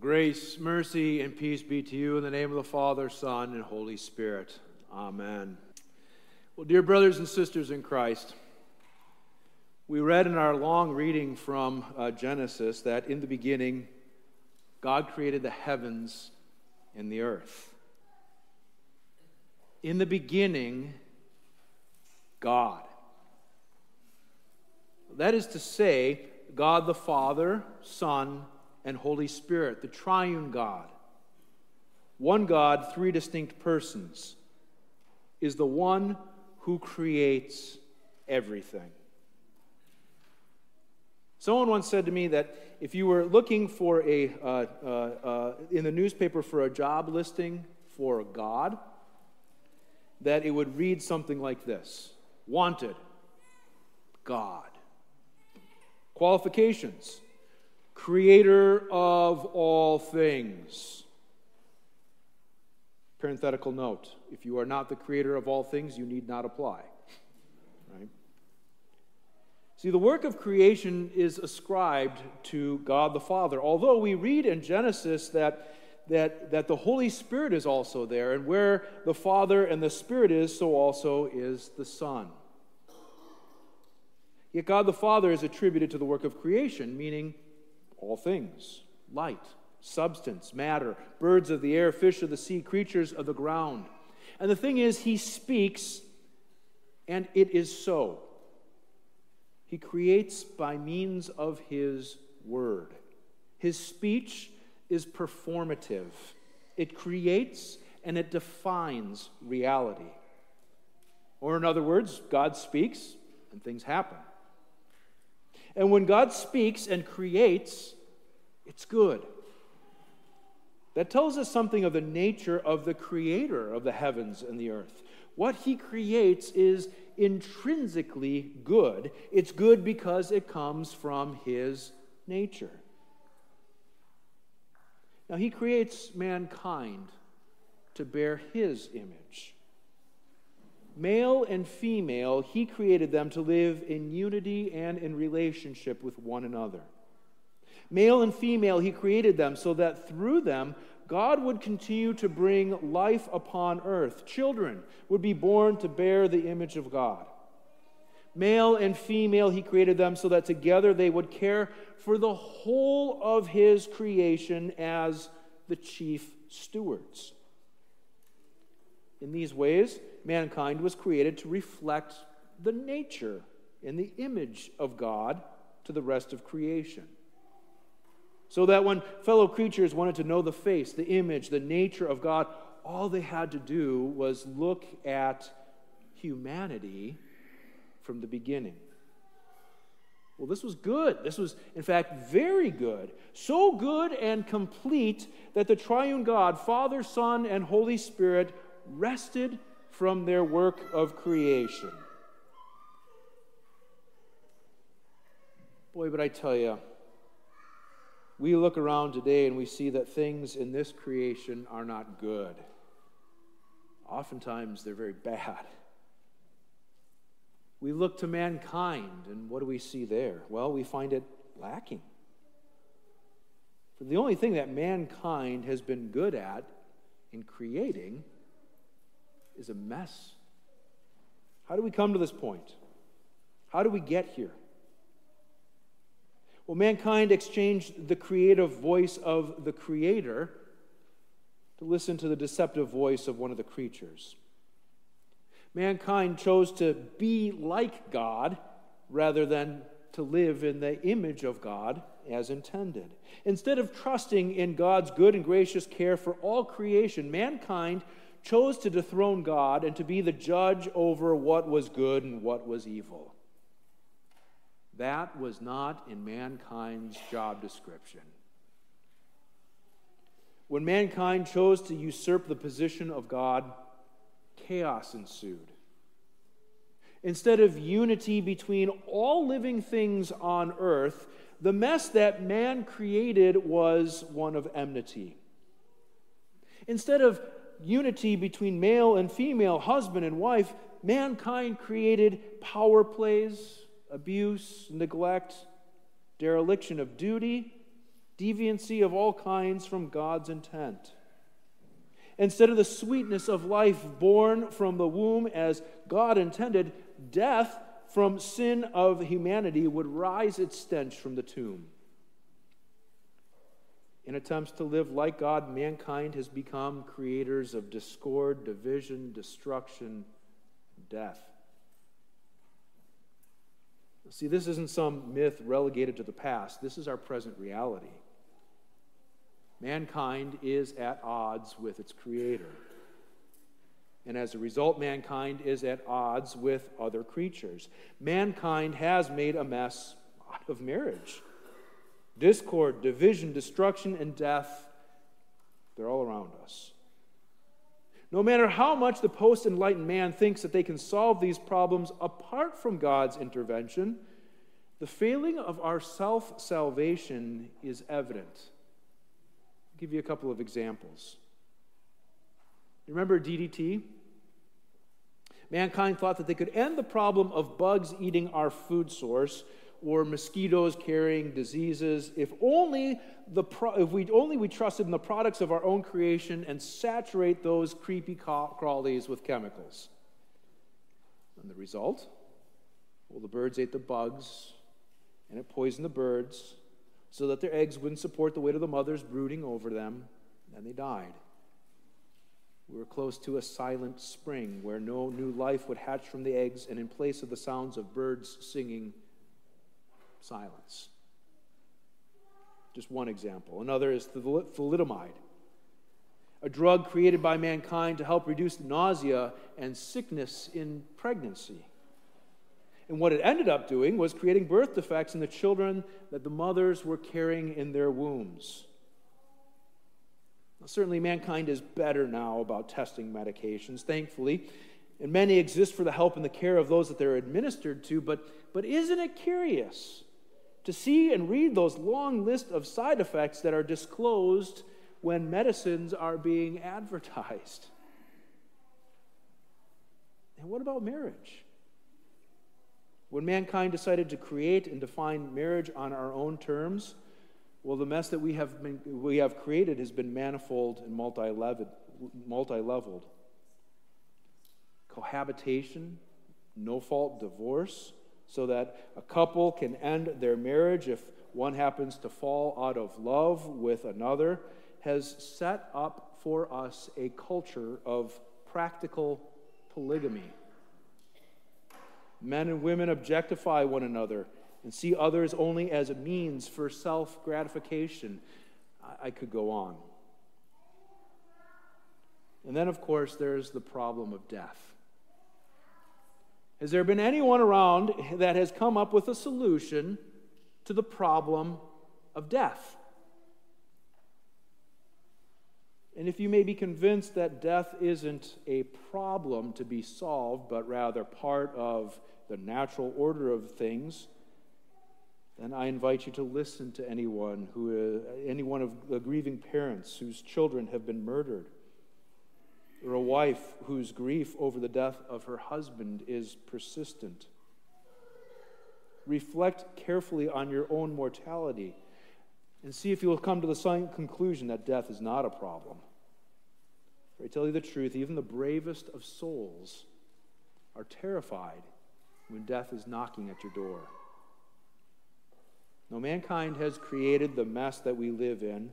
Grace, mercy, and peace be to you in the name of the Father, Son, and Holy Spirit. Amen. Well, dear brothers and sisters in Christ, we read in our long reading from uh, Genesis that in the beginning, God created the heavens and the earth. In the beginning, God. That is to say, God the Father, Son, and Holy Spirit, the triune God. One God, three distinct persons, is the one who creates everything. Someone once said to me that if you were looking for a, uh, uh, uh, in the newspaper for a job listing for God, that it would read something like this Wanted, God. Qualifications creator of all things. Parenthetical note if you are not the creator of all things, you need not apply. Right? See, the work of creation is ascribed to God the Father, although we read in Genesis that. That, that the Holy Spirit is also there, and where the Father and the Spirit is, so also is the Son. Yet God the Father is attributed to the work of creation, meaning all things light, substance, matter, birds of the air, fish of the sea, creatures of the ground. And the thing is, he speaks, and it is so. He creates by means of his word. His speech is performative, it creates and it defines reality. Or, in other words, God speaks and things happen. And when God speaks and creates, it's good. That tells us something of the nature of the creator of the heavens and the earth. What he creates is intrinsically good. It's good because it comes from his nature. Now, he creates mankind to bear his image. Male and female, he created them to live in unity and in relationship with one another. Male and female, he created them so that through them, God would continue to bring life upon earth. Children would be born to bear the image of God. Male and female, he created them so that together they would care for the whole of his creation as the chief stewards. In these ways, mankind was created to reflect the nature and the image of God to the rest of creation. So that when fellow creatures wanted to know the face, the image, the nature of God, all they had to do was look at humanity from the beginning. Well, this was good. This was, in fact, very good. So good and complete that the triune God, Father, Son, and Holy Spirit, rested from their work of creation. Boy, but I tell you, we look around today and we see that things in this creation are not good. Oftentimes, they're very bad. We look to mankind, and what do we see there? Well, we find it lacking. For the only thing that mankind has been good at in creating is a mess. How do we come to this point? How do we get here? Well, mankind exchanged the creative voice of the Creator to listen to the deceptive voice of one of the creatures. Mankind chose to be like God rather than to live in the image of God as intended. Instead of trusting in God's good and gracious care for all creation, mankind chose to dethrone God and to be the judge over what was good and what was evil. That was not in mankind's job description. When mankind chose to usurp the position of God, chaos ensued. Instead of unity between all living things on earth, the mess that man created was one of enmity. Instead of unity between male and female, husband and wife, mankind created power plays, abuse, neglect, dereliction of duty, deviancy of all kinds from God's intent. Instead of the sweetness of life born from the womb as God intended, death from sin of humanity would rise its stench from the tomb. In attempts to live like God, mankind has become creators of discord, division, destruction, death. See, this isn't some myth relegated to the past. This is our present reality. Mankind is at odds with its Creator. And as a result, mankind is at odds with other creatures. Mankind has made a mess out of marriage. Discord, division, destruction, and death, they're all around us. No matter how much the post enlightened man thinks that they can solve these problems apart from God's intervention, the failing of our self salvation is evident. I'll give you a couple of examples. Remember DDT? Mankind thought that they could end the problem of bugs eating our food source or mosquitoes carrying diseases if only the pro- if we only we trusted in the products of our own creation and saturate those creepy crawlies with chemicals. And the result? Well, the birds ate the bugs, and it poisoned the birds so that their eggs wouldn't support the weight of the mothers brooding over them, and they died. We were close to a silent spring where no new life would hatch from the eggs, and in place of the sounds of birds singing, silence. Just one example. Another is thalidomide, a drug created by mankind to help reduce nausea and sickness in pregnancy. And what it ended up doing was creating birth defects in the children that the mothers were carrying in their wombs. Now, certainly, mankind is better now about testing medications, thankfully, and many exist for the help and the care of those that they're administered to. But, but isn't it curious to see and read those long list of side effects that are disclosed when medicines are being advertised? And what about marriage? When mankind decided to create and define marriage on our own terms, well, the mess that we have, been, we have created has been manifold and multi leveled. Cohabitation, no fault divorce, so that a couple can end their marriage if one happens to fall out of love with another, has set up for us a culture of practical polygamy. Men and women objectify one another and see others only as a means for self gratification. I could go on. And then, of course, there's the problem of death. Has there been anyone around that has come up with a solution to the problem of death? And if you may be convinced that death isn't a problem to be solved, but rather part of the natural order of things, then I invite you to listen to anyone who, uh, any one of the grieving parents whose children have been murdered, or a wife whose grief over the death of her husband is persistent. Reflect carefully on your own mortality and see if you will come to the same conclusion that death is not a problem. For I tell you the truth, even the bravest of souls are terrified when death is knocking at your door. Now, mankind has created the mess that we live in.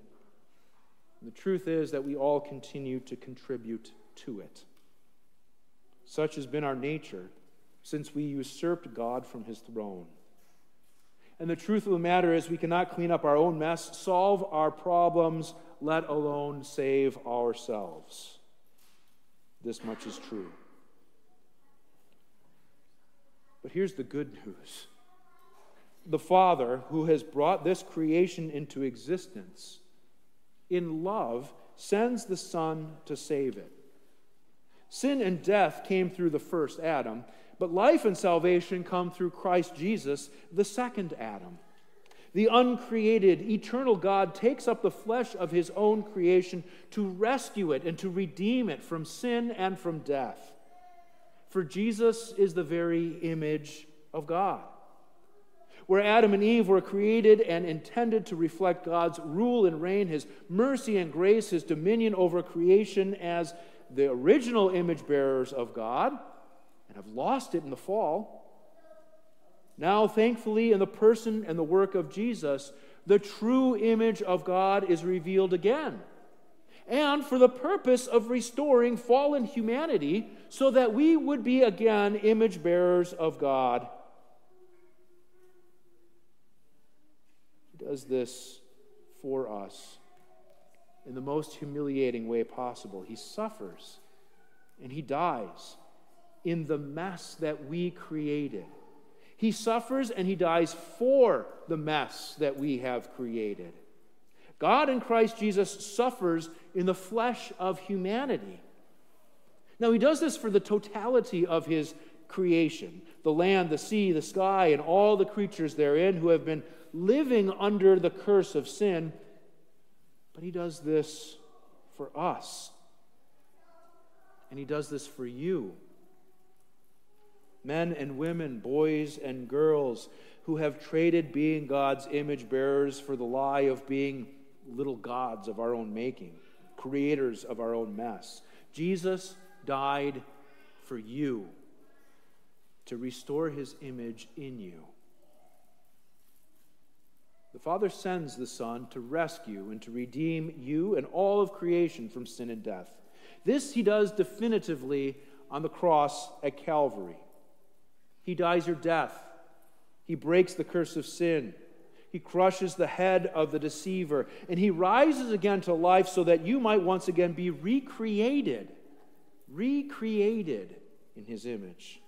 The truth is that we all continue to contribute to it. Such has been our nature since we usurped God from his throne. And the truth of the matter is, we cannot clean up our own mess, solve our problems, let alone save ourselves. This much is true. But here's the good news the Father, who has brought this creation into existence, in love, sends the Son to save it. Sin and death came through the first Adam, but life and salvation come through Christ Jesus, the second Adam. The uncreated, eternal God takes up the flesh of his own creation to rescue it and to redeem it from sin and from death. For Jesus is the very image of God. Where Adam and Eve were created and intended to reflect God's rule and reign, his mercy and grace, his dominion over creation as the original image bearers of God, and have lost it in the fall. Now, thankfully, in the person and the work of Jesus, the true image of God is revealed again. And for the purpose of restoring fallen humanity so that we would be again image bearers of God. Does this for us in the most humiliating way possible. He suffers and he dies in the mess that we created. He suffers and he dies for the mess that we have created. God in Christ Jesus suffers in the flesh of humanity. Now, he does this for the totality of his creation the land, the sea, the sky, and all the creatures therein who have been living under the curse of sin. But he does this for us. And he does this for you men and women, boys and girls who have traded being God's image bearers for the lie of being little gods of our own making, creators of our own mess. Jesus died for you to restore his image in you. The Father sends the Son to rescue and to redeem you and all of creation from sin and death. This he does definitively on the cross at Calvary. He dies your death. He breaks the curse of sin. He crushes the head of the deceiver. And he rises again to life so that you might once again be recreated, recreated in his image.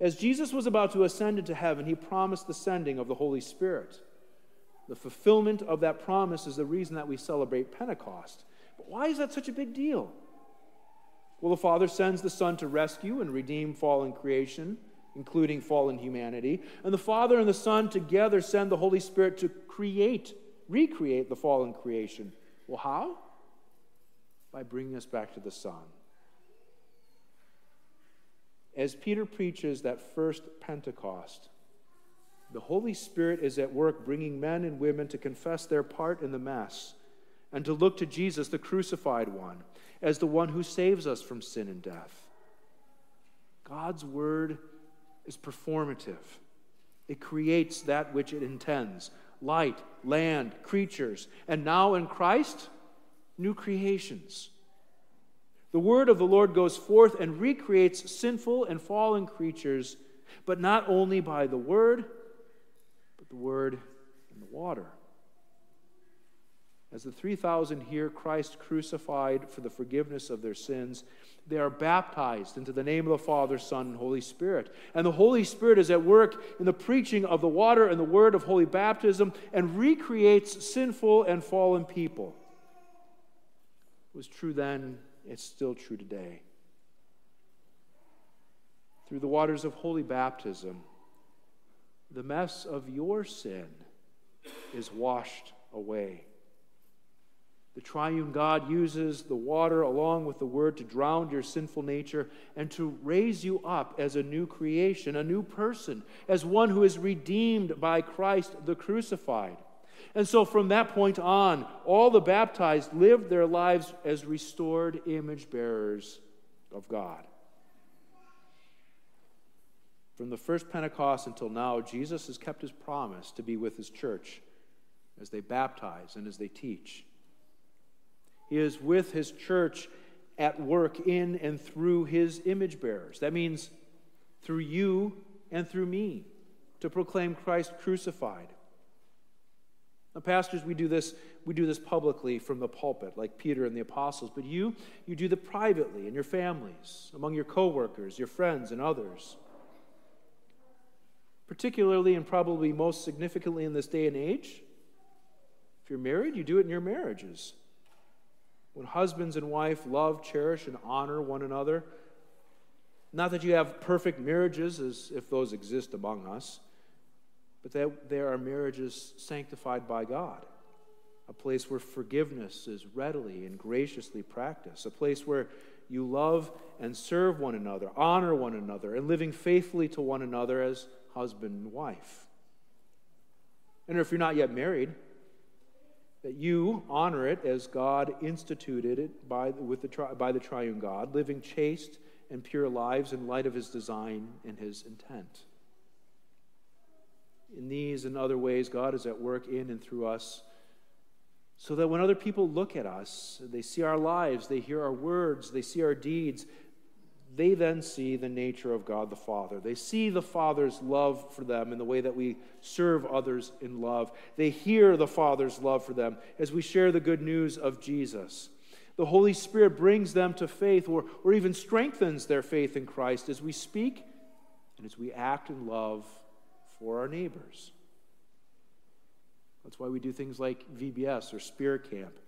As Jesus was about to ascend into heaven, he promised the sending of the Holy Spirit. The fulfillment of that promise is the reason that we celebrate Pentecost. But why is that such a big deal? Well, the Father sends the Son to rescue and redeem fallen creation, including fallen humanity. And the Father and the Son together send the Holy Spirit to create, recreate the fallen creation. Well, how? By bringing us back to the Son. As Peter preaches that first Pentecost, the Holy Spirit is at work bringing men and women to confess their part in the mess and to look to Jesus, the crucified one as the one who saves us from sin and death. God's word is performative, it creates that which it intends light, land, creatures, and now in Christ, new creations. The word of the Lord goes forth and recreates sinful and fallen creatures, but not only by the word, but the word and the water. As the 3,000 hear Christ crucified for the forgiveness of their sins, they are baptized into the name of the Father, Son, and Holy Spirit. And the Holy Spirit is at work in the preaching of the water and the word of holy baptism and recreates sinful and fallen people. It was true then, it's still true today. Through the waters of holy baptism, the mess of your sin is washed away. The triune God uses the water along with the word to drown your sinful nature and to raise you up as a new creation, a new person, as one who is redeemed by Christ the crucified. And so from that point on, all the baptized lived their lives as restored image bearers of God. From the first Pentecost until now, Jesus has kept his promise to be with his church as they baptize and as they teach. He is with his church at work in and through his image bearers. That means through you and through me to proclaim Christ crucified. Now, pastors, we do this, we do this publicly from the pulpit, like Peter and the apostles, but you, you do it privately in your families, among your coworkers, your friends, and others. Particularly and probably most significantly in this day and age, if you're married, you do it in your marriages when husbands and wife love, cherish, and honor one another. Not that you have perfect marriages, as if those exist among us, but that there are marriages sanctified by God. A place where forgiveness is readily and graciously practiced. A place where you love and serve one another, honor one another, and living faithfully to one another as husband and wife. And if you're not yet married, that you honor it as God instituted it by, with the, by the triune God, living chaste and pure lives in light of his design and his intent. In these and other ways, God is at work in and through us so that when other people look at us, they see our lives, they hear our words, they see our deeds, they then see the nature of God the Father. They see the Father's love for them in the way that we serve others in love. They hear the Father's love for them as we share the good news of Jesus. The Holy Spirit brings them to faith or, or even strengthens their faith in Christ as we speak and as we act in love for our neighbors. That's why we do things like VBS or Spirit Camp,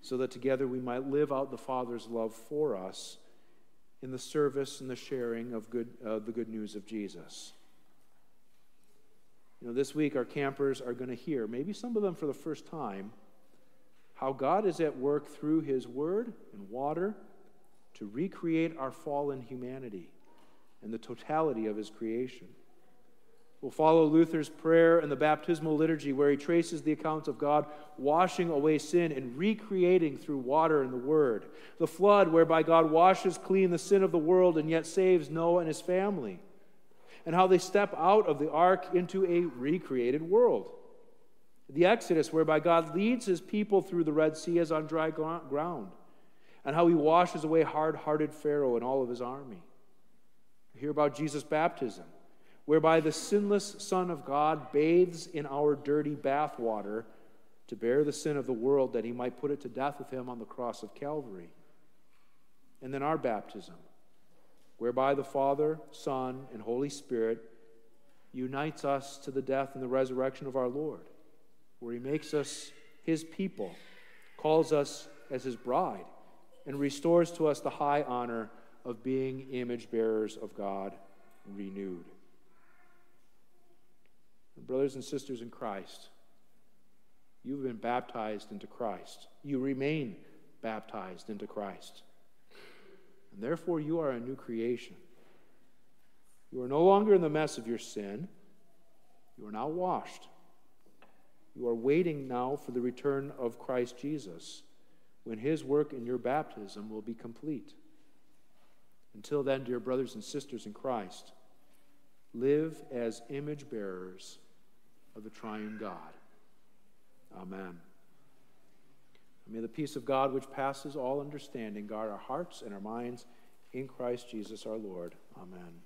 so that together we might live out the Father's love for us in the service and the sharing of good, uh, the good news of Jesus. You know, this week our campers are going to hear, maybe some of them for the first time, how God is at work through His Word and water to recreate our fallen humanity and the totality of His creation. We'll follow Luther's prayer and the baptismal liturgy, where he traces the accounts of God washing away sin and recreating through water and the Word. The flood, whereby God washes clean the sin of the world and yet saves Noah and his family. And how they step out of the ark into a recreated world. The Exodus, whereby God leads his people through the Red Sea as on dry ground. And how he washes away hard hearted Pharaoh and all of his army. We hear about Jesus' baptism whereby the sinless Son of God bathes in our dirty bathwater to bear the sin of the world that he might put it to death with him on the cross of Calvary. And then our baptism, whereby the Father, Son, and Holy Spirit unites us to the death and the resurrection of our Lord, where he makes us his people, calls us as his bride, and restores to us the high honor of being image bearers of God renewed. Brothers and sisters in Christ, you've been baptized into Christ. You remain baptized into Christ. And therefore, you are a new creation. You are no longer in the mess of your sin. You are now washed. You are waiting now for the return of Christ Jesus when his work in your baptism will be complete. Until then, dear brothers and sisters in Christ, live as image bearers of the triune God. Amen. May the peace of God, which passes all understanding, guard our hearts and our minds in Christ Jesus our Lord. Amen.